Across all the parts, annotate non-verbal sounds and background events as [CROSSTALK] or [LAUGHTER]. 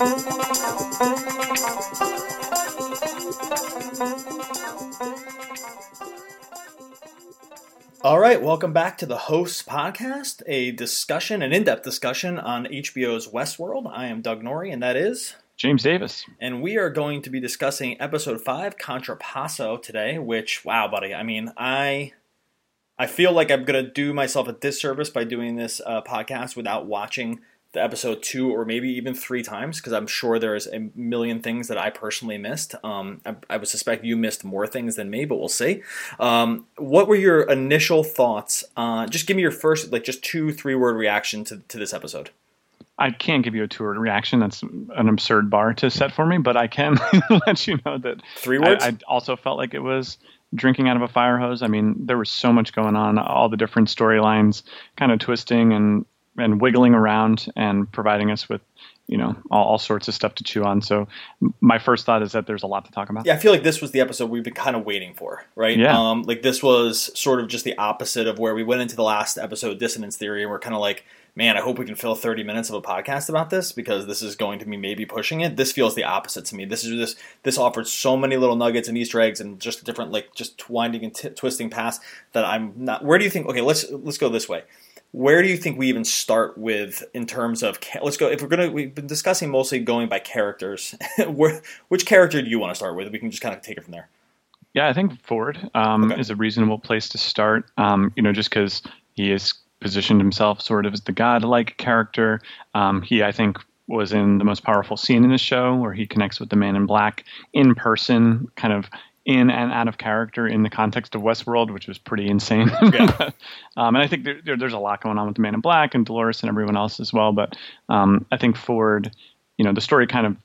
All right, welcome back to the Hosts Podcast, a discussion, an in depth discussion on HBO's Westworld. I am Doug Norrie, and that is. James Davis. And we are going to be discussing episode 5, Contrapasso, today, which, wow, buddy, I mean, I. I feel like I'm going to do myself a disservice by doing this uh, podcast without watching the episode two or maybe even three times because I'm sure there's a million things that I personally missed. Um, I, I, would suspect you missed more things than me, but we'll see. Um, what were your initial thoughts? Uh, just give me your first, like, just two, three word reaction to, to this episode. I can't give you a two word reaction. That's an absurd bar to set for me, but I can [LAUGHS] let you know that three words. I, I also felt like it was drinking out of a fire hose. I mean, there was so much going on, all the different storylines kind of twisting and and wiggling around and providing us with you know all, all, sorts of stuff to chew on. So my first thought is that there's a lot to talk about. Yeah i feel like this was the episode we've been kind of waiting for right? Yeah. um like this was sort of just the opposite of where we went into the last episode dissonance theory and we're kind of like man i hope we can fill 30 minutes of a podcast about this because this is going to be maybe pushing it. This feels the opposite to me. This is this this offered so many little nuggets and easter eggs and just different like just winding and t- twisting paths that i'm not where do you think okay let's let's go this way where do you think we even start with in terms of let's go if we're gonna we've been discussing mostly going by characters [LAUGHS] where, which character do you want to start with? We can just kind of take it from there. Yeah i think ford um, okay. is a reasonable place to start um, you know just because he has positioned himself sort of as the god-like character. Um, he i think was in the most powerful scene in the show where he connects with the man in black in person kind of in and out of character in the context of Westworld, which was pretty insane. [LAUGHS] Um, and I think there, there, there's a lot going on with the Man in Black and Dolores and everyone else as well. But um, I think Ford, you know, the story kind of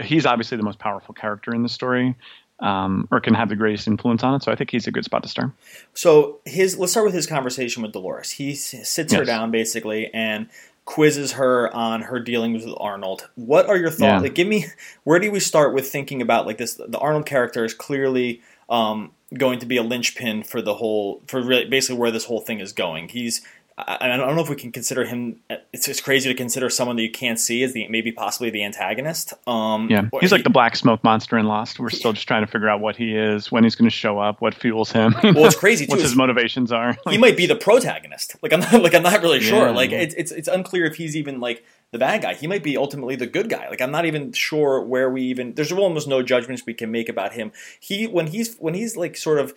he's obviously the most powerful character in the story. Um, or can have the greatest influence on it. So I think he's a good spot to start. So his let's start with his conversation with Dolores. He sits yes. her down basically and quizzes her on her dealings with Arnold. What are your thoughts? Yeah. Like, give me where do we start with thinking about like this? The Arnold character is clearly um, going to be a linchpin for the whole for really, basically where this whole thing is going. He's I, I don't know if we can consider him. It's just crazy to consider someone that you can't see as the maybe possibly the antagonist. Um, yeah, he's like the black smoke monster in Lost. We're still just trying to figure out what he is, when he's going to show up, what fuels him. Well, it's [LAUGHS] crazy too. what his motivations are. he might be the protagonist. Like I'm not, [LAUGHS] like I'm not really sure. Yeah. Like it's, it's it's unclear if he's even like the bad guy. He might be ultimately the good guy. Like I'm not even sure where we even. There's almost no judgments we can make about him. He when he's when he's like sort of.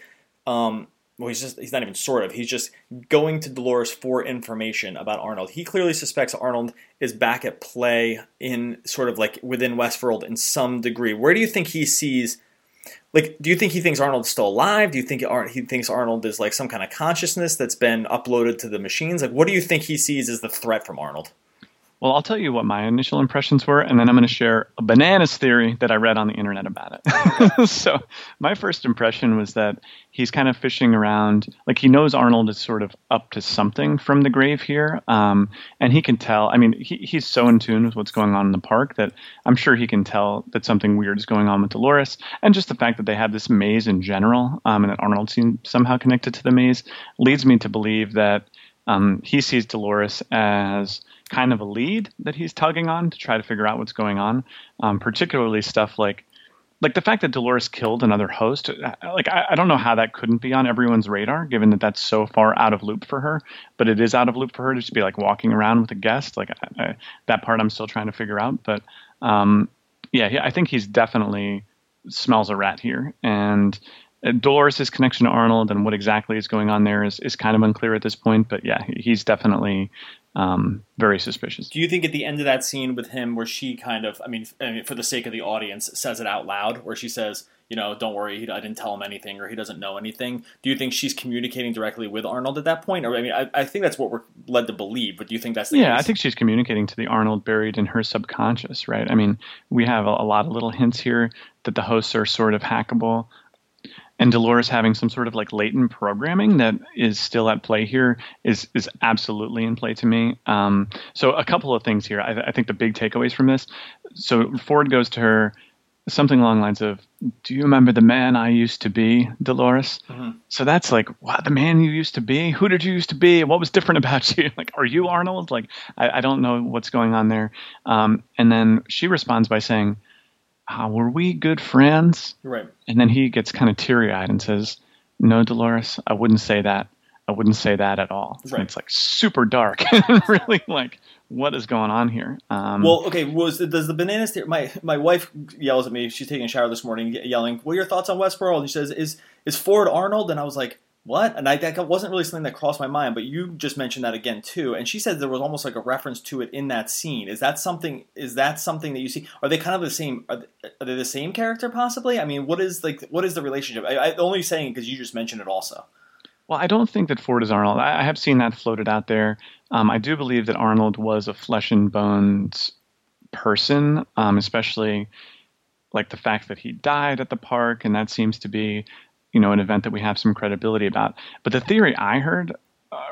Um, well, he's just he's not even sort of. He's just going to Dolores for information about Arnold. He clearly suspects Arnold is back at play in sort of like within Westworld in some degree. Where do you think he sees like do you think he thinks Arnold's still alive? Do you think he thinks Arnold is like some kind of consciousness that's been uploaded to the machines? Like what do you think he sees as the threat from Arnold? Well, I'll tell you what my initial impressions were, and then I'm going to share a bananas theory that I read on the internet about it. [LAUGHS] so, my first impression was that he's kind of fishing around, like he knows Arnold is sort of up to something from the grave here, um, and he can tell. I mean, he, he's so in tune with what's going on in the park that I'm sure he can tell that something weird is going on with Dolores, and just the fact that they have this maze in general, um, and that Arnold seems somehow connected to the maze, leads me to believe that um, he sees Dolores as kind of a lead that he's tugging on to try to figure out what's going on. Um, particularly stuff like like the fact that Dolores killed another host. Uh, like I, I, don't know how that couldn't be on everyone's radar, given that that's so far out of loop for her. But it is out of loop for her to just be like walking around with a guest. Like I, I, that part, I'm still trying to figure out. But um, yeah, I think he's definitely smells a rat here, and. Uh, Dolores' connection to Arnold and what exactly is going on there is, is kind of unclear at this point, but yeah, he's definitely um, very suspicious. Do you think at the end of that scene with him, where she kind of, I mean, I mean, for the sake of the audience, says it out loud, where she says, you know, don't worry, I didn't tell him anything, or he doesn't know anything. Do you think she's communicating directly with Arnold at that point? Or I mean, I, I think that's what we're led to believe. But do you think that's the yeah? Case? I think she's communicating to the Arnold buried in her subconscious, right? I mean, we have a, a lot of little hints here that the hosts are sort of hackable and Dolores having some sort of like latent programming that is still at play here is is absolutely in play to me. Um, so a couple of things here. I, I, think the big takeaways from this. So Ford goes to her something along the lines of, "Do you remember the man I used to be, Dolores?" Mm-hmm. So that's like, "What the man you used to be? Who did you used to be? What was different about [LAUGHS] you? Like, are you Arnold? Like, I, I don't know what's going on there." Um, and then she responds by saying, uh, "Were we good friends?" Right. And then he gets kind of teary eyed and says, "No, Dolores, I wouldn't say that. I wouldn't say that at all." Right. it's like super dark [LAUGHS] really like what is going on here? Um, well, okay. Was does the bananas? Theory, my my wife yells at me. She's taking a shower this morning, yelling, "What are your thoughts on Westworld?" And she says, "Is is Ford Arnold?" And I was like, "What?" And I that wasn't really something that crossed my mind. But you just mentioned that again too. And she said there was almost like a reference to it in that scene. Is that something? Is that something that you see? Are they kind of the same? Are they, are they the same character possibly? I mean, what is like what is the relationship? I, I only saying because you just mentioned it also. Well, I don't think that Ford is Arnold. I have seen that floated out there. Um, I do believe that Arnold was a flesh and bones person, um, especially like the fact that he died at the park, and that seems to be, you know, an event that we have some credibility about. But the theory I heard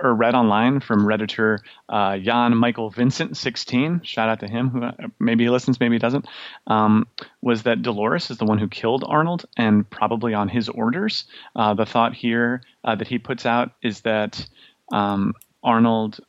or read online from redditor uh, Jan Michael Vincent 16. Shout out to him. Who maybe he listens, maybe he doesn't. Um, was that Dolores is the one who killed Arnold, and probably on his orders. Uh, the thought here uh, that he puts out is that um, Arnold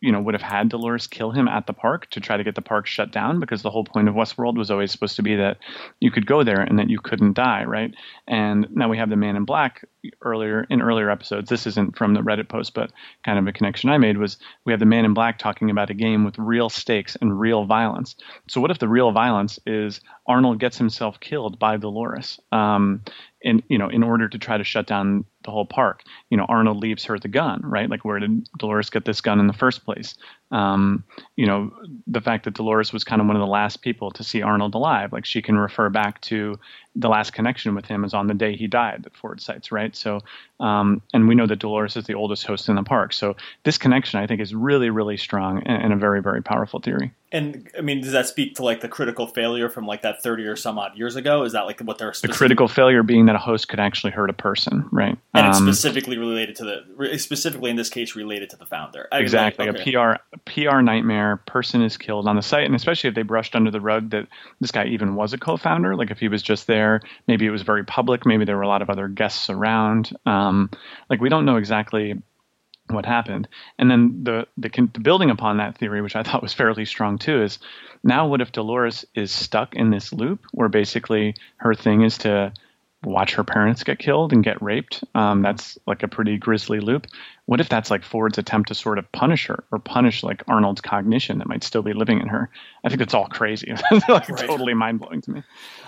you know would have had Dolores kill him at the park to try to get the park shut down because the whole point of Westworld was always supposed to be that you could go there and that you couldn't die, right? And now we have the Man in Black earlier in earlier episodes. This isn't from the Reddit post, but kind of a connection I made was we have the Man in Black talking about a game with real stakes and real violence. So what if the real violence is Arnold gets himself killed by Dolores? Um, in you know in order to try to shut down the whole park you know arnold leaves her the gun right like where did dolores get this gun in the first place um, you know the fact that dolores was kind of one of the last people to see arnold alive like she can refer back to the last connection with him is on the day he died that ford cites right? So um, and we know that dolores is the oldest host in the park. So this connection i think is really really strong and, and a very very powerful theory and I mean, does that speak to like the critical failure from like that thirty or some odd years ago? Is that like what they're the critical failure being that a host could actually hurt a person, right? And um, it's specifically related to the specifically in this case related to the founder. Exactly, okay. a PR PR nightmare. Person is killed on the site, and especially if they brushed under the rug that this guy even was a co-founder. Like if he was just there, maybe it was very public. Maybe there were a lot of other guests around. Um, like we don't know exactly what happened. And then the, the, the building upon that theory, which I thought was fairly strong too, is now what if Dolores is stuck in this loop where basically her thing is to watch her parents get killed and get raped? Um, that's like a pretty grisly loop. What if that's like Ford's attempt to sort of punish her or punish like Arnold's cognition that might still be living in her? I think it's all crazy. [LAUGHS] like right. totally mind blowing to me.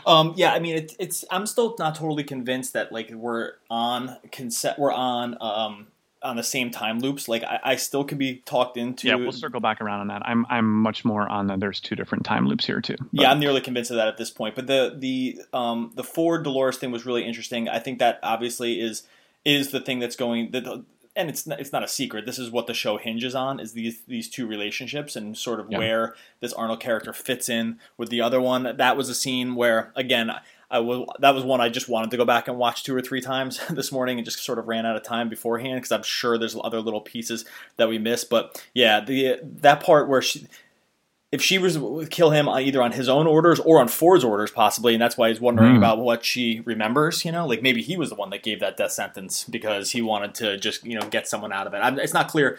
Um, yeah, I mean, it, it's I'm still not totally convinced that like we're on consent, we're on um, on the same time loops. Like I, I, still can be talked into. Yeah, we'll circle back around on that. I'm I'm much more on the there's two different time loops here too. But. Yeah, I'm nearly convinced of that at this point. But the the um the Ford Dolores thing was really interesting. I think that obviously is is the thing that's going that and it's not, it's not a secret. This is what the show hinges on: is these these two relationships and sort of yeah. where this Arnold character fits in with the other one. That was a scene where, again, I was that was one I just wanted to go back and watch two or three times [LAUGHS] this morning and just sort of ran out of time beforehand because I'm sure there's other little pieces that we missed. But yeah, the that part where she if she was to kill him either on his own orders or on Ford's orders, possibly, and that's why he's wondering mm. about what she remembers. You know, like maybe he was the one that gave that death sentence because he wanted to just you know get someone out of it. I'm, it's not clear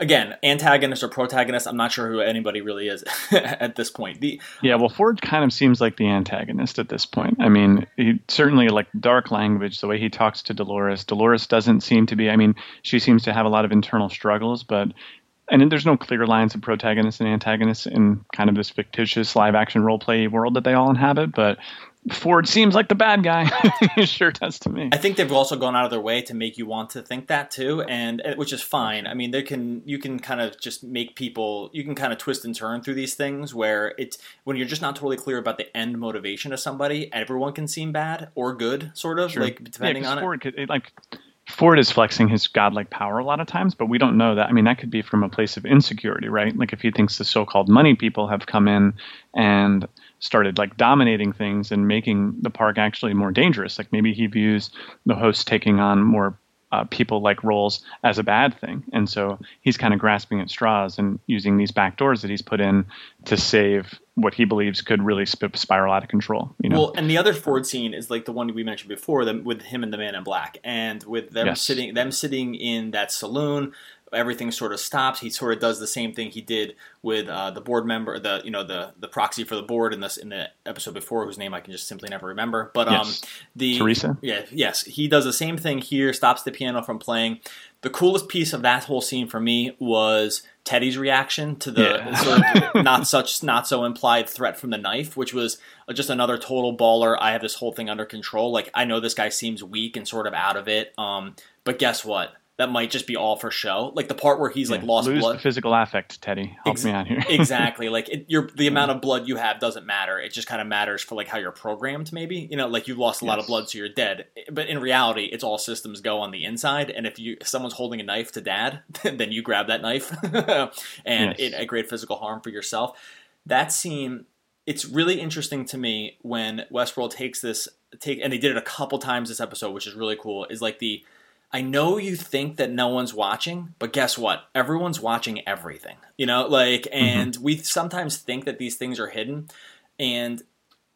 again, antagonist or protagonist, I'm not sure who anybody really is [LAUGHS] at this point. The yeah, well, Ford kind of seems like the antagonist at this point. I mean, he certainly like dark language, the way he talks to Dolores. Dolores doesn't seem to be. I mean, she seems to have a lot of internal struggles, but. And there's no clear lines of protagonists and antagonists in kind of this fictitious live action role play world that they all inhabit. But Ford seems like the bad guy. [LAUGHS] he sure does to me. I think they've also gone out of their way to make you want to think that too, and eh, which is fine. I mean, they can you can kind of just make people you can kind of twist and turn through these things where it's when you're just not totally clear about the end motivation of somebody. Everyone can seem bad or good, sort of sure. like depending yeah, on Ford it. Could, like Ford is flexing his godlike power a lot of times, but we don't know that. I mean, that could be from a place of insecurity, right? Like if he thinks the so-called money people have come in and started like dominating things and making the park actually more dangerous. Like maybe he views the host taking on more uh, people like roles as a bad thing. And so he's kind of grasping at straws and using these back doors that he's put in to save what he believes could really sp- spiral out of control. You know? Well, and the other Ford scene is like the one we mentioned before, them with him and the Man in Black, and with them yes. sitting them sitting in that saloon everything sort of stops. He sort of does the same thing he did with uh, the board member, the you know the the proxy for the board in this in the episode before, whose name I can just simply never remember. But um, yes. the Teresa, yeah, yes, he does the same thing here. Stops the piano from playing. The coolest piece of that whole scene for me was Teddy's reaction to the yeah. sort of [LAUGHS] not such not so implied threat from the knife, which was just another total baller. I have this whole thing under control. Like I know this guy seems weak and sort of out of it, um, but guess what? That might just be all for show. Like the part where he's yeah, like lost blood. lose blood. The physical affect, Teddy. Help Ex- me out here. [LAUGHS] exactly. Like it, your the amount of blood you have doesn't matter. It just kind of matters for like how you're programmed. Maybe you know, like you've lost a yes. lot of blood, so you're dead. But in reality, it's all systems go on the inside. And if you if someone's holding a knife to dad, [LAUGHS] then you grab that knife, [LAUGHS] and yes. it a great physical harm for yourself. That scene. It's really interesting to me when Westworld takes this take, and they did it a couple times this episode, which is really cool. Is like the I know you think that no one's watching, but guess what? Everyone's watching everything. You know, like, mm-hmm. and mm-hmm. we sometimes think that these things are hidden, and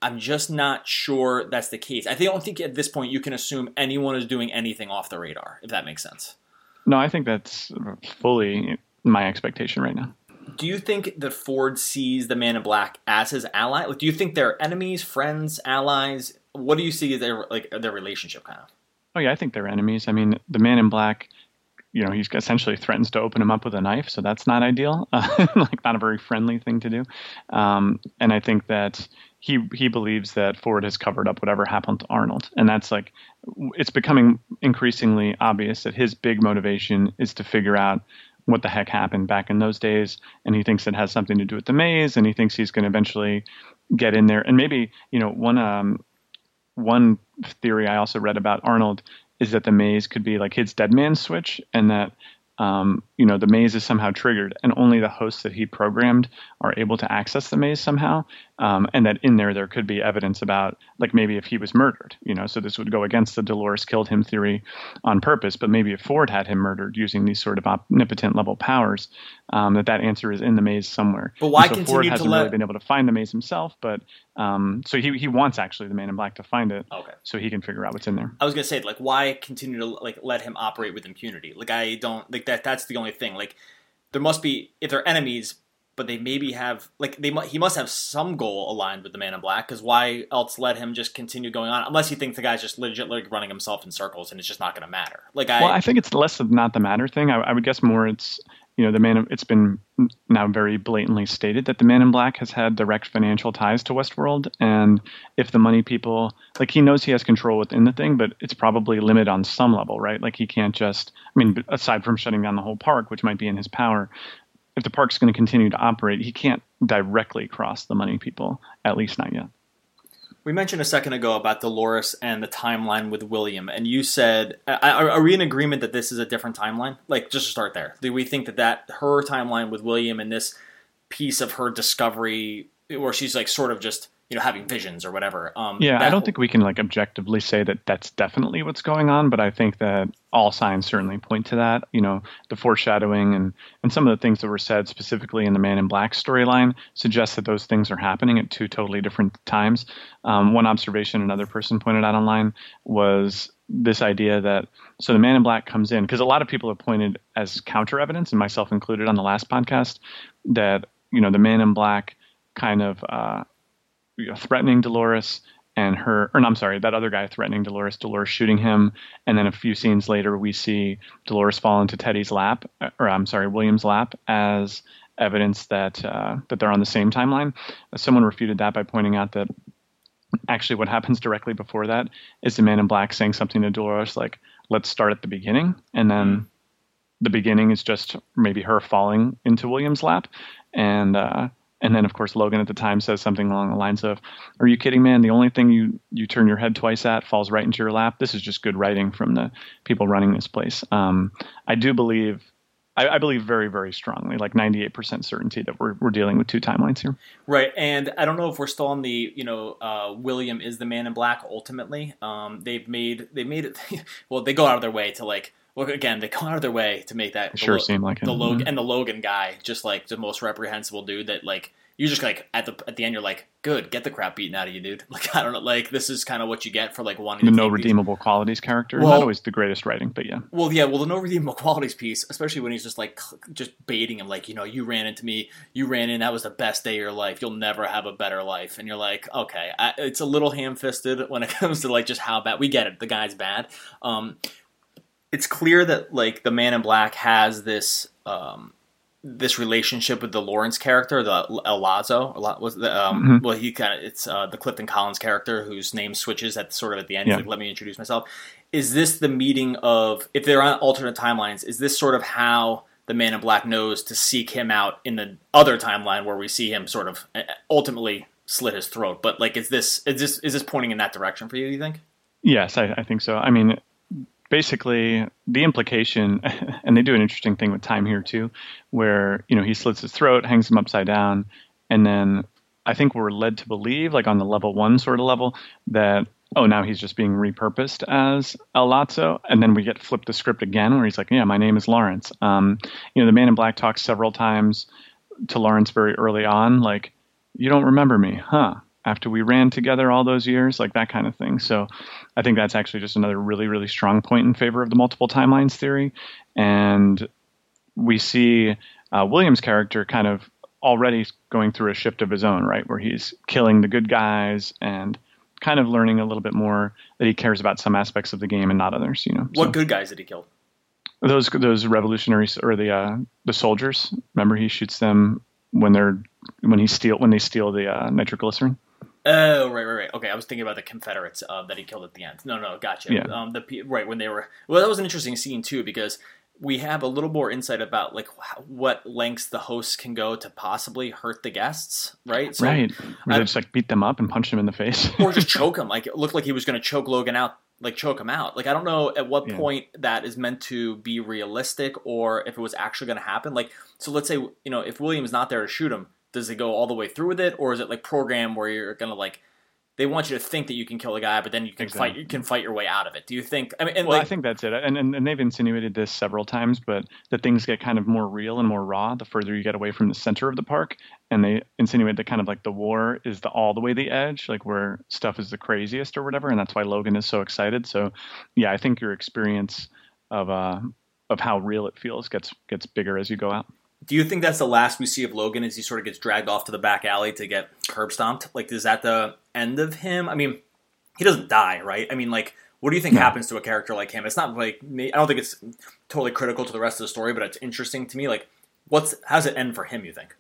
I'm just not sure that's the case. I don't think at this point you can assume anyone is doing anything off the radar, if that makes sense. No, I think that's fully my expectation right now. Do you think that Ford sees the Man in Black as his ally? Like, do you think they're enemies, friends, allies? What do you see as their like their relationship kind of? Oh yeah, I think they're enemies. I mean, the man in black, you know, he's essentially threatens to open him up with a knife, so that's not ideal. Uh, [LAUGHS] like not a very friendly thing to do. Um, and I think that he he believes that Ford has covered up whatever happened to Arnold, and that's like it's becoming increasingly obvious that his big motivation is to figure out what the heck happened back in those days, and he thinks it has something to do with the maze, and he thinks he's going to eventually get in there, and maybe you know one um, one theory I also read about Arnold is that the maze could be like his dead man switch, and that um, you know, the maze is somehow triggered, and only the hosts that he programmed are able to access the maze somehow. Um, and that in there, there could be evidence about, like, maybe if he was murdered, you know, so this would go against the Dolores killed him theory on purpose. But maybe if Ford had him murdered using these sort of omnipotent level powers, um, that that answer is in the maze somewhere. But why so continue Ford hasn't to let... really been able to find the maze himself, but um, so he he wants actually the Man in Black to find it, okay. so he can figure out what's in there. I was gonna say, like, why continue to like let him operate with impunity? Like, I don't like that. That's the only thing. Like, there must be if they're enemies, but they maybe have like they he must have some goal aligned with the Man in Black because why else let him just continue going on unless he thinks the guy's just legit like running himself in circles and it's just not going to matter. Like I, well, I think it's less of not the matter thing. I, I would guess more it's you know the man. It's been now very blatantly stated that the Man in Black has had direct financial ties to Westworld, and if the money people like he knows he has control within the thing, but it's probably limited on some level, right? Like he can't just. I mean, aside from shutting down the whole park, which might be in his power, if the park's going to continue to operate, he can't directly cross the money people, at least not yet. We mentioned a second ago about Dolores and the timeline with William, and you said, are, we in agreement that this is a different timeline? Like, just to start there, do we think that that her timeline with William and this piece of her discovery, where she's like sort of just you know having visions or whatever. Um, yeah, I don't think we can like objectively say that that's definitely what's going on, but I think that all signs certainly point to that. You know, the foreshadowing and and some of the things that were said specifically in the Man in Black storyline suggest that those things are happening at two totally different times. Um, one observation another person pointed out online was this idea that so the man in black comes in because a lot of people have pointed as counter evidence and myself included on the last podcast that you know the man in black kind of uh, you know, threatening Dolores and her, or no, I'm sorry, that other guy threatening Dolores, Dolores shooting him, and then a few scenes later we see Dolores fall into Teddy's lap, or I'm sorry, William's lap, as evidence that uh, that they're on the same timeline. Someone refuted that by pointing out that actually what happens directly before that is the Man in Black saying something to Dolores like, "Let's start at the beginning," and then. Mm-hmm. The beginning is just maybe her falling into William's lap, and uh, and then, of course, Logan at the time says something along the lines of, "Are you kidding, man? The only thing you you turn your head twice at falls right into your lap." This is just good writing from the people running this place. Um, I do believe, I, I, believe very, very strongly, like 98% certainty that we're we're dealing with two timelines here. Right, and I don't know if we're still on the, you know, uh, William is the Man in Black. Ultimately, um, they've made they made it. [LAUGHS] well, they go out of their way to like well, again, they go out of their way to make that sure seem like the it. Logan Mhm. and the Logan guy just like the most reprehensible dude that like you're just like at the at the end you're like, good, get the crap beaten out of you, dude. [LAUGHS] Like I don't know, like this is kind of what you get for like wanting The to no take these- redeemable qualities character. Well- Not always the greatest writing, but yeah. Well, yeah, well, the no redeemable [LAUGHS] qualities piece, especially when he's just like just baiting him, like you know, you ran into me, you ran in, that was the best day of your life. You'll never have a better life, and you're like, okay, I, it's a little ham fisted when it [LAUGHS] comes to like just how bad we get it. The guy's bad. Um, it's clear that like the Man in Black has this um, this relationship with the Lawrence character, the El Lazo. Was the um, Mhm. well, he kind of it's uh, the Clifton Collins character whose name switches at sort of at the end. He's Yeah. like, let me introduce myself. Is this the meeting of if they're on alternate timelines? Is this sort of how the Man in Black knows to seek him out in the other timeline where we see him sort of uh, ultimately slit his throat? But like, is this is this is this pointing in that direction for you? Do you think? Yes, I, I think so. I mean, basically, the implication, [LAUGHS] and they do an interesting thing with time here too, where you know he slits his throat, hangs him upside down, and then I think we're led to believe, like on the level one sort of level, that oh now he's just being repurposed as El Lazo, and then we get flipped the script again where he's like, yeah, my name is Lawrence. Um, you know, the Man in Black talks several times to Lawrence very early on, like, you don't remember me, huh? After we ran together all those years, like that kind of thing. So I think that's actually just another really, really strong point in favor of the multiple timelines theory. And we see uh, Williams' character kind of already going through a shift of his own, right? Where he's killing the good guys and kind of learning a little bit more that he cares about some aspects of the game and not others, you know. What So good guys did he kill? those those revolutionaries or the uh, the soldiers, remember he shoots them when they're when he steal when they steal the uh, nitroglycerin. Oh, right, right, right. Okay, I was thinking about the Confederates uh, that he killed at the end. No, no, gotcha. Yeah. Um, the right when they were well, that was an interesting scene too because we have a little more insight about like what lengths the hosts can go to possibly hurt the guests, right? So, right. Where they just like beat them up and punch them in the face. or just [LAUGHS] choke him. Like it looked like he was going to choke Logan out, like choke him out. Like I don't know at what Yeah. point that is meant to be realistic or if it was actually going to happen. Like so, let's say you know if William's not there to shoot him, does it go all the way through with it, or is it like program where you're going to like they want you to think that you can kill a guy, but then you can fight you can fight your way out of it? Do you think? I mean, and well, like I think that's it. And, and and they've insinuated this several times, but that things get kind of more real and more raw the further you get away from the center of the park. And they insinuate that kind of like the war is the all the way the edge, like where stuff is the craziest or whatever, and that's why Logan is so excited. So, yeah, I think your experience of uh of how real it feels gets gets bigger as you go out. Do you think that's the last we see of Logan as he sort of gets dragged off to the back alley to get curb stomped? Like, is that the end of him? I mean, he doesn't die, right? I mean, like, what do you think No. happens to a character like him? It's not like me. I don't think it's totally critical to the rest of the story, but it's interesting to me. Like, what's how does it end for him? You think?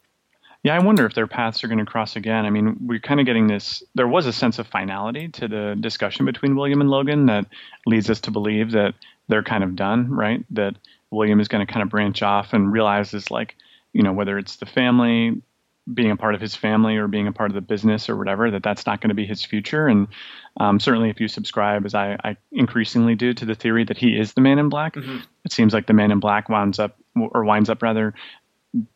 Yeah, I wonder if their paths are going to cross again. I mean, we're kind of getting this. There was a sense of finality to the discussion between William and Logan that leads us to believe that they're kind of done, right? That William is going to kind of branch off and realizes, like, you know, whether it's the family, being a part of his family, or being a part of the business or whatever, that that's not going to be his future. And um, certainly, if you subscribe, as I, I increasingly do, to the theory that he is the Man in Black, Mhm. it seems like the Man in Black winds up or winds up rather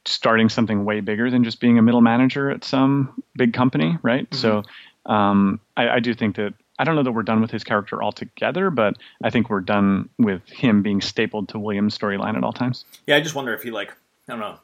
starting something way bigger than just being a middle manager at some big company, right? So um, I, I do think that I don't know that we're done with his character altogether, but I think we're done with him being stapled to William's storyline at all times. Yeah, I just wonder if he like I don't know.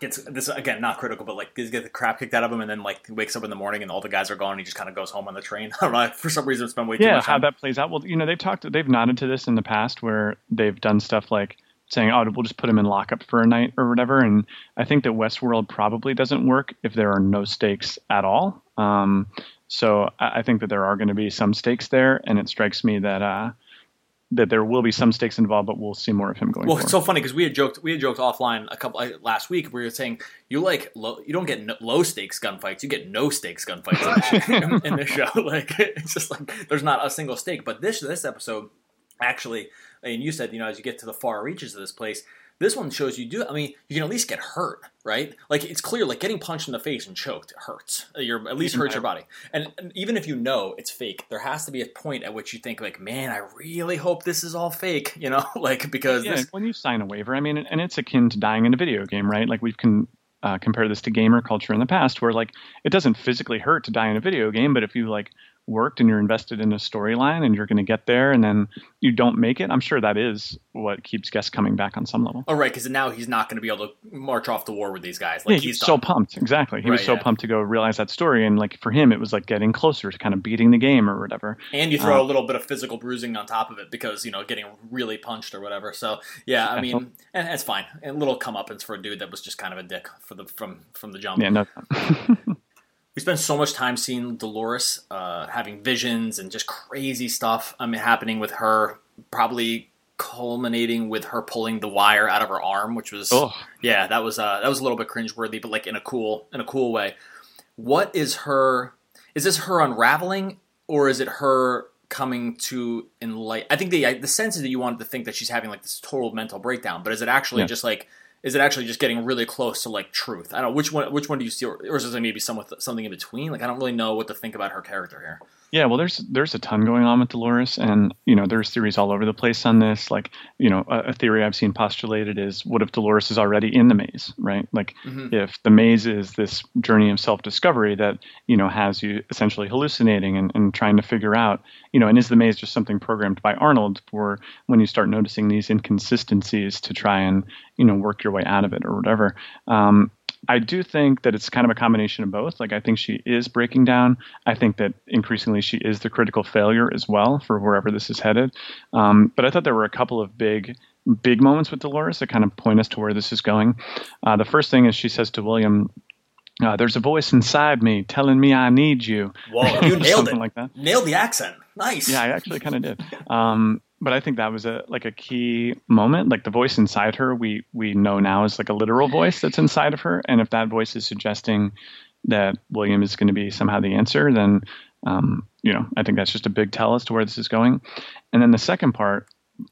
Gets this again, not critical, but like does he get the crap kicked out of him, and then like he wakes up in the morning and all the guys are gone, and he just kind of goes home on the train. [LAUGHS] I don't know. For some reason, it's been way too yeah, much. how time. that plays out. Well, you know, they've talked, they've nodded to this in the past where they've done stuff like saying, "Oh, we'll just put him in lockup for a night or whatever." And I think that Westworld probably doesn't work if there are no stakes at all. Um, so I I think that there are going to be some stakes there, and it strikes me that uh, that there will be some stakes involved, but we'll see more of him going Well, forward. it's so funny because we had joked we had joked offline a couple uh, last week. Where we were saying you like low, you don't get no, low stakes gunfights, you get no stakes gunfights in, the [LAUGHS] in this show. [LAUGHS] Like it's just like there's not a single stake. But this this episode actually, and you said you know as you get to the far reaches of this place, this one shows you do. I mean, you can at least get hurt, right? Like it's clear, like getting punched in the face and choked hurts. You're at least hurts your body. And, and even if you know it's fake, there has to be a point at which you think like, man, I really hope this is all fake. [LAUGHS] You know, like because yeah, this when you sign a waiver, I mean, and it's akin to dying in a video game, right? Like we've can uh, compare this to gamer culture in the past, where like it doesn't physically hurt to die in a video game, but if you like worked and you're invested in a storyline and you're going to get there and then you don't make it, I'm sure that is what keeps guests coming back on some level. Oh, right, because now he's not going to be able to march off to war with these guys. Like yeah, he's, he's so pumped. Exactly, he right, was so yeah. pumped to go realize that story, and like for him, it was like getting closer to kind of beating the game or whatever. And you throw uh, a little bit of physical bruising on top of it because you know getting really punched or whatever. So yeah, I mean, and it's fine. A little comeuppance for a dude that was just kind of a dick for the from from the jump. Yeah, no. [LAUGHS] we spend so much time seeing Dolores uh, having visions and just crazy stuff I mean, happening with her, probably culminating with her pulling the wire out of her arm, which was oh. yeah, that was uh, that was a little bit cringeworthy, but like in a cool in a cool way. What is her? Is this her unraveling, or is it her coming to enlighten? I think the the sense is that you wanted to think that she's having like this total mental breakdown, but is it actually yeah. just like is it actually just getting really close to like truth? I don't know which one. Which one do you see, or, or is it maybe somewhat something in between? Like I don't really know what to think about her character here. Yeah, well, there's there's a ton going on with Dolores, and you know there's theories all over the place on this. Like, you know, a, a theory I've seen postulated is, what if Dolores is already in the maze, right? Like, mm-hmm. if the maze is this journey of self-discovery that you know has you essentially hallucinating and, and trying to figure out, you know, and is the maze just something programmed by Arnold for when you start noticing these inconsistencies to try and you know work your way out of it or whatever? Um, I do think that it's kind of a combination of both. Like I think she is breaking down. I think that increasingly she is the critical failure as well for wherever this is headed. Um, but I thought there were a couple of big big moments with Dolores that kind of point us to where this is going. Uh, the first thing is she says to William, uh, "There's a voice inside me telling me I need you." Whoa, you [LAUGHS] nailed it! Like that. Nailed the accent. Nice. Yeah, I actually kind of did. Um, but I think that was a like a key moment. Like the voice inside her, we we know now is like a literal voice that's inside of her, and if that voice is suggesting that William is going to be somehow the answer, then um, you know I think that's just a big tell as to where this is going. And then the second part,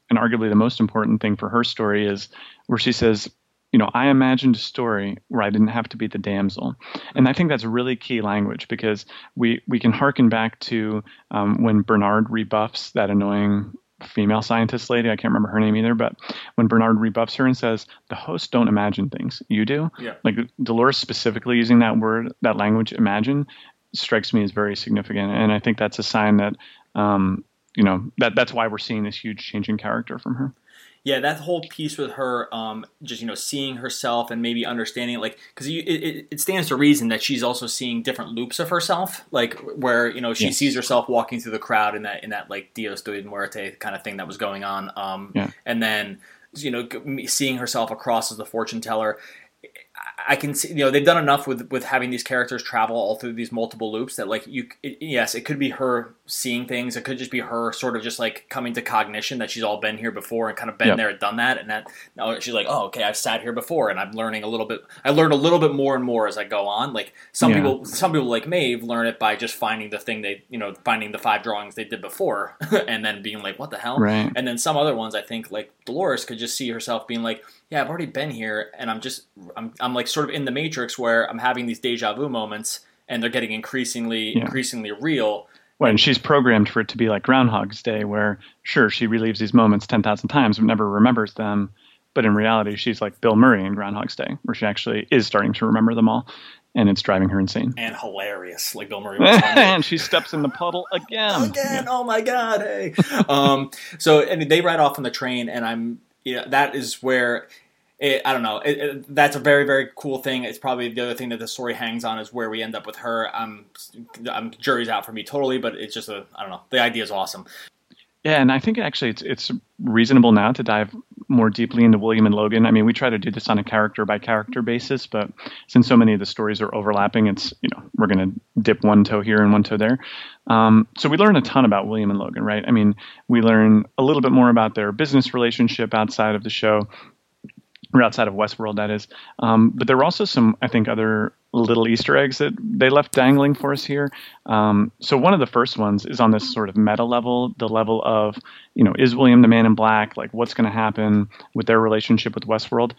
and arguably the most important thing for her story, is where she says, you know, I imagined a story where I didn't have to be the damsel, and I think that's really key language because we we can harken back to um, when Bernard rebuffs that annoying female scientist lady. I can't remember her name either, but when Bernard rebuffs her and says, the hosts don't imagine things, you do. Yeah. Like Dolores specifically using that word, that language, imagine, strikes me as very significant. And I think that's a sign that, um, you know, that that's why we're seeing this huge change in character from her yeah, that whole piece with her, um, just you know, seeing herself and maybe understanding, like, because it, it, it, stands to reason that she's also seeing different loops of herself, like where you know she yes. sees herself walking through the crowd in that in that like Dios de Muerte kind of thing that was going on, um, yeah. and then you know seeing herself across as the fortune teller I can see, you know, they've done enough with with having these characters travel all through these multiple loops that, like, you, it, yes, it could be her seeing things. It could just be her sort of just like coming to cognition that she's all been here before and kind of been yep. there and done that, and that now she's like, oh, okay, I've sat here before, and I'm learning a little bit. I learned a little bit more and more as I go on. Like some yeah. people, some people like Maeve learn it by just finding the thing they, you know, finding the five drawings they did before, [LAUGHS] and then being like, what the hell? Right. And then some other ones, I think, like Dolores could just see herself being like yeah, I've already been here, and I'm just, I'm, I'm like sort of in the matrix where I'm having these deja vu moments, and they're getting increasingly, yeah. increasingly real. Well, and she's programmed for it to be like Groundhog's Day, where sure she relives these moments ten thousand times but never remembers them, but in reality she's like Bill Murray in Groundhog's Day, where she actually is starting to remember them all, and it's driving her insane. And hilarious, like Bill Murray. [LAUGHS] and she steps in the puddle again. Again, oh my god! Hey, um, so and they ride off on the train, and I'm yeah, that is where it, I don't know. It, it, that's a very very cool thing. It's probably the other thing that the story hangs on is where we end up with her. I'm, I'm jury's out for me totally, but it's just a I don't know. The idea is awesome. Yeah, and I think actually it's it's reasonable now to dive more deeply into William and Logan. I mean, we try to do this on a character by character basis, but since so many of the stories are overlapping, it's you know we're going to dip one toe here and one toe there. Um, so we learn a ton about William and Logan, right? I mean, we learn a little bit more about their business relationship outside of the show or outside of Westworld, that is. Um, but there were also some, I think, other little Easter eggs that they left dangling for us here. Um, so one of the first ones is on this sort of meta level, the level of, you know, is William the Man in Black? Like, what's going to happen with their relationship with Westworld?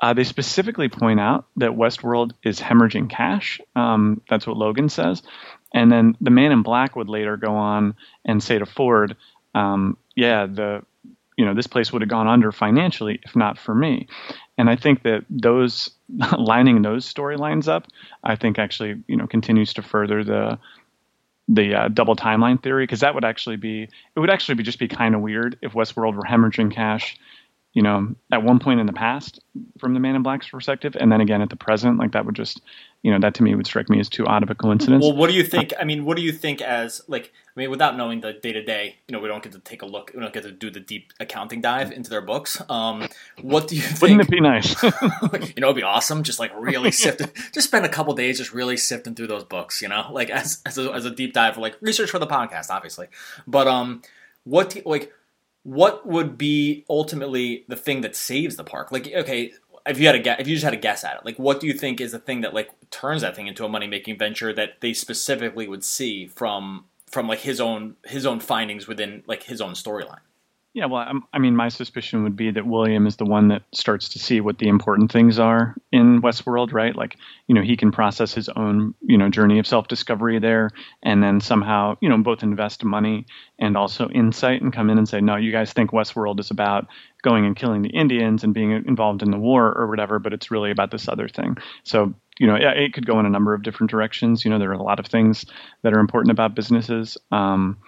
Uh, they specifically point out that Westworld is hemorrhaging cash. Um, that's what Logan says. And then the Man in Black would later go on and say to Ford, um, yeah, the you know, this place would have gone under financially if not for me. And I think that those [LAUGHS] lining those storylines up, I think actually, you know, continues to further the the uh, double timeline theory because that would actually be it would actually be just be kind of weird if Westworld were hemorrhaging cash, you know, at one point in the past from the Man in Black's perspective, and then again at the present. Like that would just, you know, that to me would strike me as too odd of a coincidence. Well, what do you think? I mean, what do you think as like? I mean, without knowing the day to day, you know, we don't get to take a look. We don't get to do the deep accounting dive into their books. Um, what do you think? Wouldn't it be nice? [LAUGHS] you know, it'd be awesome. Just like really sifting, just spend a couple days just really sifting through those books. You know, like as as a, as a deep dive for like research for the podcast, obviously. But um, what do, like what would be ultimately the thing that saves the park? Like, okay, if you had a guess, if you just had a guess at it, like, what do you think is the thing that like turns that thing into a money making venture that they specifically would see from from like his own his own findings within like his own storyline. Yeah, well, I'm, i mean, my suspicion would be that William is the one that starts to see what the important things are in Westworld, right? Like, you know, he can process his own, you know, journey of self-discovery there, and then somehow, you know, both invest money and also insight, and come in and say, no, you guys think Westworld is about going and killing the Indians and being involved in the war or whatever, but it's really about this other thing. So, you know, it, it could go in a number of different directions. You know, there are a lot of things that are important about businesses. Um,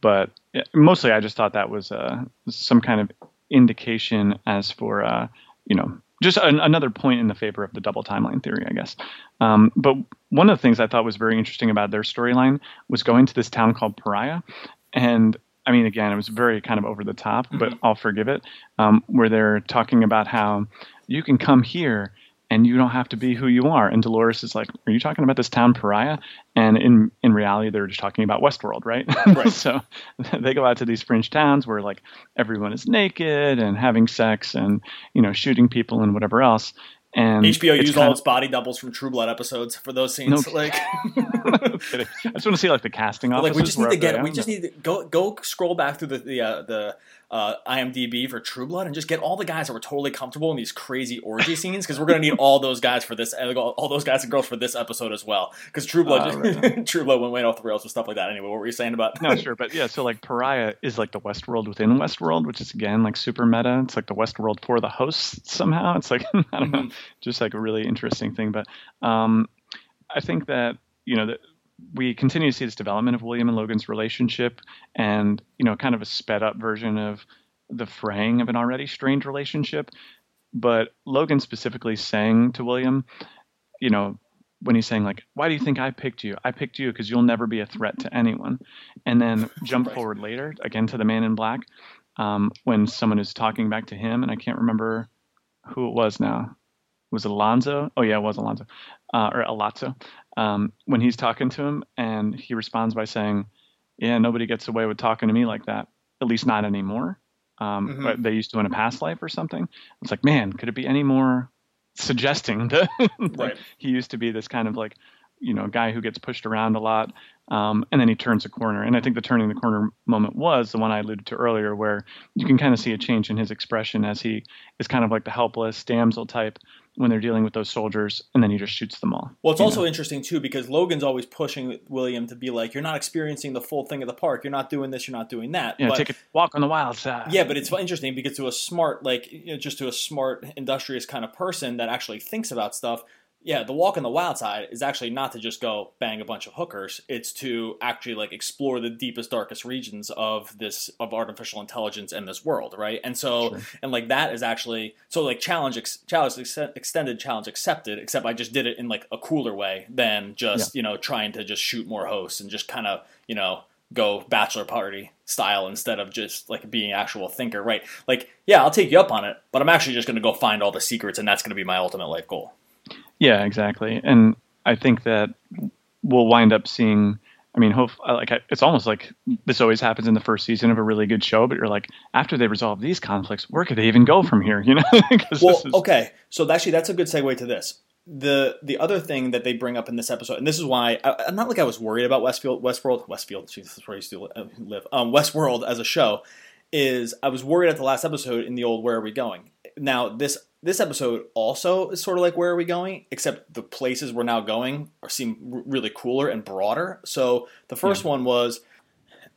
but mostly I just thought that was uh, some kind of indication as for uh, you know just an, another point in the favor of the double timeline theory, I guess. Um, but one of the things I thought was very interesting about their storyline was going to this town called Pariah, and I mean, again, it was very kind of over the top, but mm-hmm. I'll forgive it. Um, where they're talking about how you can come here and you don't have to be who you are. And Dolores is like, "Are you talking about this town pariah?" And in in reality, they're just talking about Westworld, right? [LAUGHS] Right. so they go out to these fringe towns where like everyone is naked and having sex and you know shooting people and whatever else. And HBO used all its body doubles from True Blood episodes for those scenes. No, [LAUGHS] like, [LAUGHS] no I just want to see like the casting offices. Like we just need to get. We just need to go go scroll back through the the uh, the uh, IMDb for True Blood and just get all the guys that were totally comfortable in these crazy orgy [LAUGHS] scenes because we're gonna need all those guys for this, all those guys and girls for this episode as well. Because True Blood, uh, right. [LAUGHS] True Blood went way off the rails with stuff like that. Anyway, what were you saying about? no, [LAUGHS] sure, but yeah, so like Pariah is like the Westworld within Westworld, which is again like super meta. It's like the Westworld for the hosts somehow. It's like I don't know, mm-hmm. just like a really interesting thing. But um, I think that you know that we continue to see this development of William and Logan's relationship, and you know, kind of a sped up version of the fraying of an already strained relationship. But Logan specifically saying to William, you know, when he's saying like, "Why do you think I picked you? I picked you because you'll never be a threat to anyone." And then jump right. forward later again to the Man in Black um, when someone is talking back to him, and I can't remember who it was now. Was it Alonzo? Oh yeah, it was Alonzo uh, or Alazzo um, when he's talking to him, and he responds by saying, "Yeah, nobody gets away with talking to me like that. At least not anymore. Um, mm-hmm. But they used to in a past life or something." It's like, man, could it be any more suggesting [LAUGHS] that right. he used to be this kind of like you know guy who gets pushed around a lot um, and then he turns a corner and i think the turning the corner moment was the one i alluded to earlier where you can kind of see a change in his expression as he is kind of like the helpless damsel type when they're dealing with those soldiers and then he just shoots them all well it's also know? interesting too because logan's always pushing william to be like you're not experiencing the full thing of the park. You're not doing this. You're not doing that. Yeah but, take a walk on the wild side. Yeah but it's interesting because to a smart like you know, just to a smart industrious kind of person that actually thinks about stuff yeah, the walk on the wild side is actually not to just go bang a bunch of hookers. It's to actually like explore the deepest, darkest regions of this of artificial intelligence and this world, right? And so, sure. and like that is actually so like challenge ex, challenge ex, extended challenge accepted. Except I just did it in like a cooler way than just yeah. you know trying to just shoot more hosts and just kind of you know go bachelor party style instead of just like being actual thinker, right? Like, yeah, I'll take you up on it, but I'm actually just going to go find all the secrets, and that's going to be my ultimate life goal. Yeah, exactly. And I think that we'll wind up seeing. I mean, hope like it's almost like this always happens in the first season of a really good show, but you're like, after they resolve these conflicts, where could they even go from here? You know? [LAUGHS] well, is... okay, so actually that's a good segue to this. The the other thing that they bring up in this episode, and this is why I, am not like I was worried about Westfield, Westworld, Westfield. Jesus, where I used to live. Um, Westworld as a show is I was worried at the last episode in the old Where Are We Going? Now this this episode also is sort of like where are we going except the places we're now going are seem r- really cooler and broader so the first yeah. one was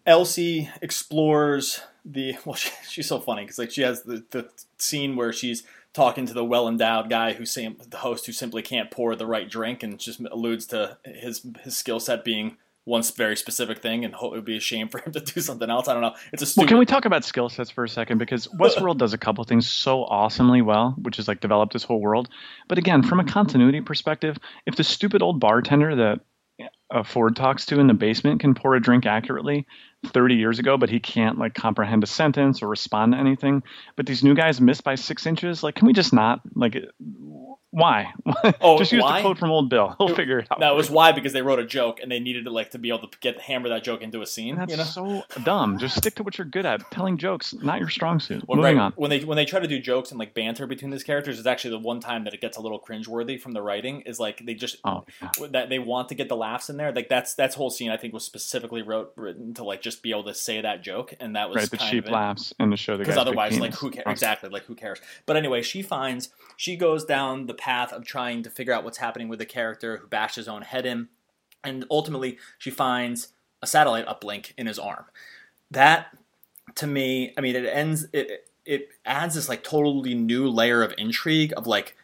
elsie explores the [LAUGHS] well she, she's so funny because like she has the, the scene where she's talking to the well endowed guy who the host who simply can't pour the right drink and just alludes to his his skill set being one very specific thing, and it would be a shame for him to do something else. I don't know. It's a stupid. Well, can we talk about skill sets for a second? Because Westworld does a couple things so awesomely well, which is like develop this whole world. But again, from a continuity perspective, if the stupid old bartender that uh, Ford talks to in the basement can pour a drink accurately 30 years ago, but he can't like comprehend a sentence or respond to anything. But these new guys miss by six inches. Like, can we just not like? Why? [LAUGHS] Oh, just use why? the quote from Old Bill. He'll figure it out. That was why because they wrote a joke and they needed to like to be able to get hammer that joke into a scene. That's you know? so dumb. Just stick to what you're good at. Telling jokes, not your strong suit. Well, Moving right, on. When they when they try to do jokes and like banter between these characters, is actually the one time that it gets a little cringeworthy from the writing. Is like they just oh, yeah. that they want to get the laughs in there. Like that's that's whole scene I think was specifically wrote written to like just be able to say that joke, and that was right the cheap laughs and the show because otherwise like who cares exactly like who cares. But anyway, she finds she goes down the path of trying to figure out what's happening with the character who bashed his own head in. And ultimately, she finds a satellite uplink in his arm. That, to me, I mean, it ends, it, it adds this like totally new layer of intrigue of like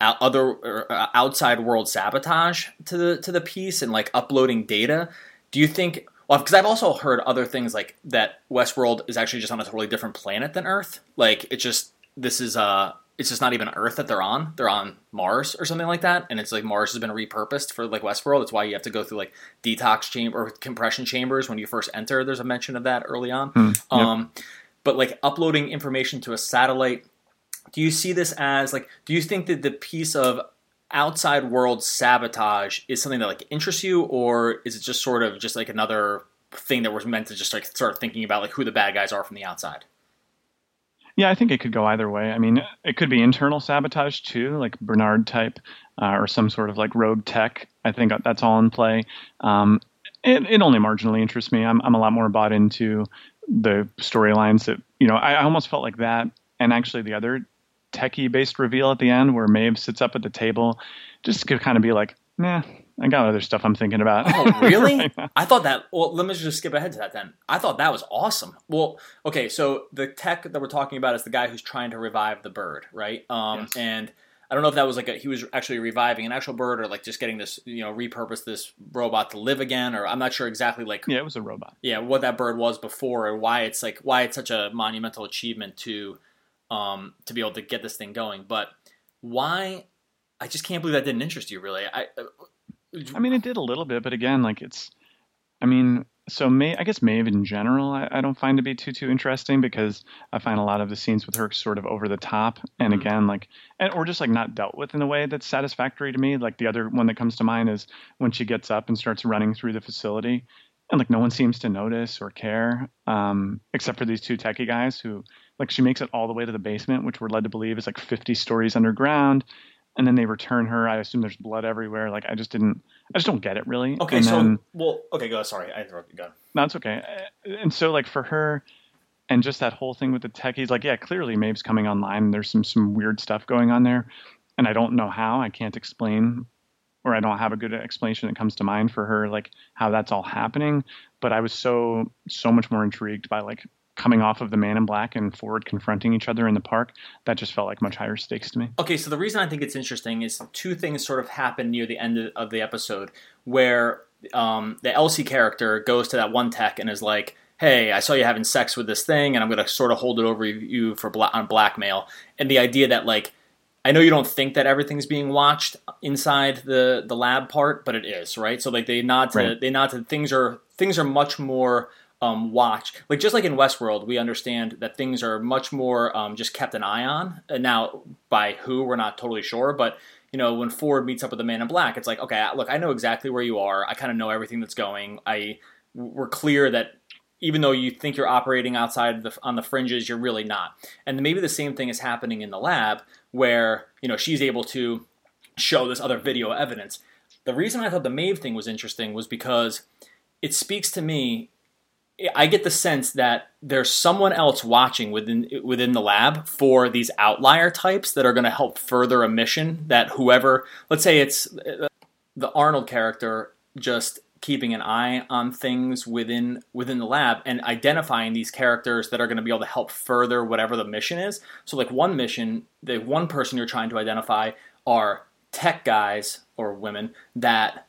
other uh, outside world sabotage to the to the piece and like uploading data. Do you think? Well, because I've also heard other things like that Westworld is actually just on a totally different planet than Earth. Like it's just this is a it's just not even Earth that they're on. They're on Mars or something like that, and it's like Mars has been repurposed for like Westworld. It's why you have to go through like detox chamber or compression chambers when you first enter. There's a mention of that early on. Hmm, yep. um, but like uploading information to a satellite. Do you see this as like? Do you think that the piece of outside world sabotage is something that like interests you, or is it just sort of just like another thing that was meant to just like start thinking about like who the bad guys are from the outside? Yeah, I think it could go either way. I mean, it could be internal sabotage too, like Bernard type, uh, or some sort of like rogue tech. I think that's all in play. Um, it, it only marginally interests me. I'm, I'm a lot more bought into the storylines that, you know, I, I almost felt like that. And actually, the other techie based reveal at the end where Maeve sits up at the table just could kind of be like, nah, I got other stuff I'm thinking about. Oh, really? [LAUGHS] right I thought that. Well, let me just skip ahead to that then. I thought that was awesome. Well, okay, so the tech that we're talking about is the guy who's trying to revive the bird, right? Um, yes. And I don't know if that was like a, he was actually reviving an actual bird or like just getting this, you know, repurpose this robot to live again, or I'm not sure exactly like. Yeah, it was a robot. Yeah, what that bird was before, or why it's like why it's such a monumental achievement to, um, to be able to get this thing going. But why? I just can't believe that didn't interest you. Really, I I mean, it did a little bit, but again, like it's, I mean, so May, I guess Maeve in general, I, I, don't find to be too too interesting because I find a lot of the scenes with her sort of over the top, and mm-hmm. again, like, and or just like not dealt with in a way that's satisfactory to me. Like the other one that comes to mind is when she gets up and starts running through the facility, and like no one seems to notice or care, um, except for these two techie guys who, like, she makes it all the way to the basement, which we're led to believe is like 50 stories underground and then they return her. I assume there's blood everywhere. Like I just didn't, I just don't get it really. Okay, and so then, well, okay, go. Sorry, I interrupted. Go. No, it's okay. And so like for her, and just that whole thing with the techies, like yeah, clearly Maeve's coming online. There's some some weird stuff going on there, and I don't know how. I can't explain, or I don't have a good explanation that comes to mind for her, like how that's all happening. But I was so so much more intrigued by like coming off of the man in black and Ford confronting each other in the park, that just felt like much higher stakes to me. Okay, so the reason I think it's interesting is two things sort of happen near the end of the episode where um, the Elsie character goes to that one tech and is like, hey, I saw you having sex with this thing, and I'm going to sort of hold it over you for bla- on blackmail. And the idea that, like, I know you don't think that everything's being watched inside the, the lab part, but it is, right? So like they nod to right. they nod to things are things are much more um, watch. Like just like in Westworld, we understand that things are much more um, just kept an eye on. And now by who we're not totally sure, but you know when Ford meets up with the Man in Black, it's like okay, look, I know exactly where you are. I kind of know everything that's going. I we're clear that even though you think you're operating outside the, on the fringes, you're really not. And maybe the same thing is happening in the lab where you know she's able to show this other video evidence. The reason I thought the Maeve thing was interesting was because it speaks to me I get the sense that there's someone else watching within within the lab for these outlier types that are going to help further a mission that whoever, let's say it's uh, the Arnold character just keeping an eye on things within within the lab and identifying these characters that are going to be able to help further whatever the mission is. So like one mission, the one person you're trying to identify are tech guys or women that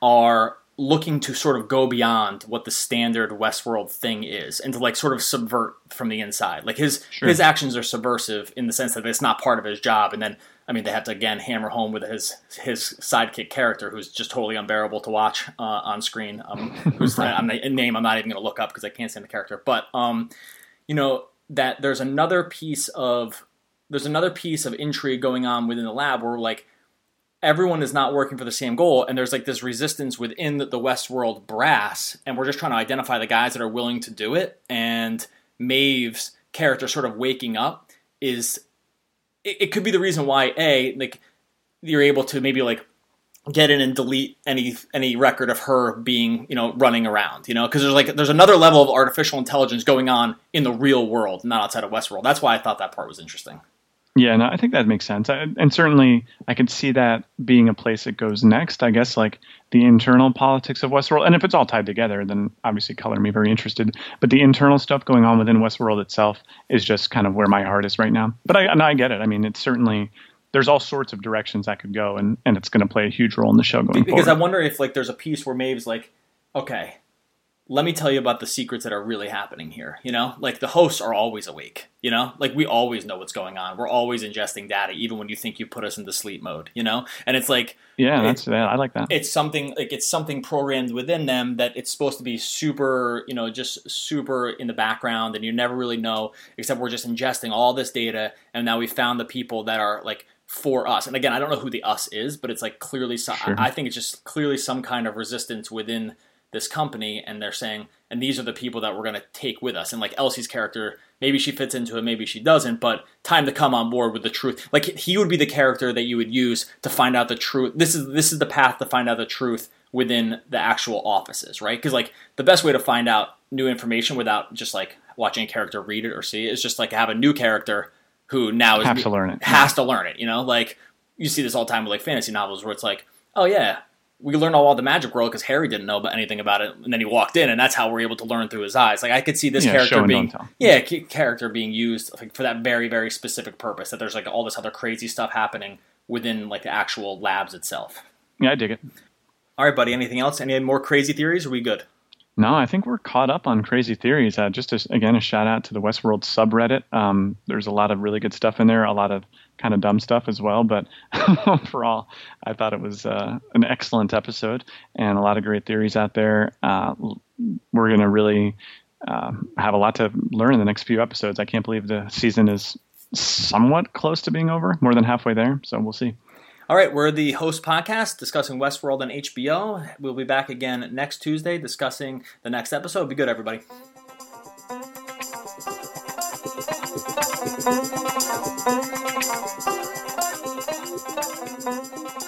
are looking to sort of go beyond what the standard Westworld thing is and to like sort of subvert from the inside. Like his sure. his actions are subversive in the sense that it's not part of his job. And then I mean they have to again hammer home with his his sidekick character who's just totally unbearable to watch uh, on screen. Um, who's [LAUGHS] right. I'm, a name I'm not even going to look up because I can't stand the character. But um, you know that there's another piece of there's another piece of intrigue going on within the lab where like everyone is not working for the same goal and there's like this resistance within the, the westworld brass and we're just trying to identify the guys that are willing to do it and maeve's character sort of waking up is it, it could be the reason why a like you're able to maybe like get in and delete any any record of her being you know running around you know? Because there's like there's another level of artificial intelligence going on in the real world not outside of westworld. That's why i thought that part was interesting yeah, no, I think that makes sense. I, and certainly I could see that being a place it goes next. I guess like the internal politics of Westworld. And if it's all tied together, then obviously color me very interested. But the internal stuff going on within Westworld itself is just kind of where my heart is right now. But I, I get it. I mean, it's certainly there's all sorts of directions that could go, and, and it's going to play a huge role in the show going because forward. Because I wonder if like there's a piece where Maeve's like, okay, let me tell you about the secrets that are really happening here. You know, like the hosts are always awake. You know, like we always know what's going on. We're always ingesting data, even when you think you put us into sleep mode. You know, and it's like yeah, that's yeah, I like that. It's something like it's something programmed within them that it's supposed to be super, you know, just super in the background, and you never really know. Except we're just ingesting all this data, and now we found the people that are like for us. And again, I don't know who the us is, but it's like clearly, so, sure. I think it's just clearly some kind of resistance within this company and they're saying and these are the people that we're going to take with us. And like elsie's character maybe she fits into it maybe she doesn't but time to come on board with the truth. Like he would be the character that you would use to find out the truth. This is this is the path to find out the truth within the actual offices right? Because like the best way to find out new information without just like watching a character read it or see it is just like have a new character who now is has to learn it has to learn it you know? Like you see this all the time with like fantasy novels where it's like oh yeah we learned all about the magic world because Harry didn't know about anything about it, and then he walked in, and that's how we're able to learn through his eyes. Like I could see this yeah, character being, yeah, character being used like, for that very, very specific purpose. That there's like all this other crazy stuff happening within like the actual labs itself. Yeah, I dig it. All right, buddy. Anything else? Any more crazy theories? Are we good? No, I think we're caught up on crazy theories. Uh, just again, a shout out to the Westworld subreddit. Um, there's a lot of really good stuff in there, a lot of kind of dumb stuff as well. But [LAUGHS] overall, I thought it was uh, an excellent episode and a lot of great theories out there. Uh, we're going to really uh, have a lot to learn in the next few episodes. I can't believe the season is somewhat close to being over, more than halfway there. So we'll see. All right, we're the host podcast discussing Westworld on HBO. We'll be back again next Tuesday discussing the next episode. Be good, everybody. Thank you. Thank you.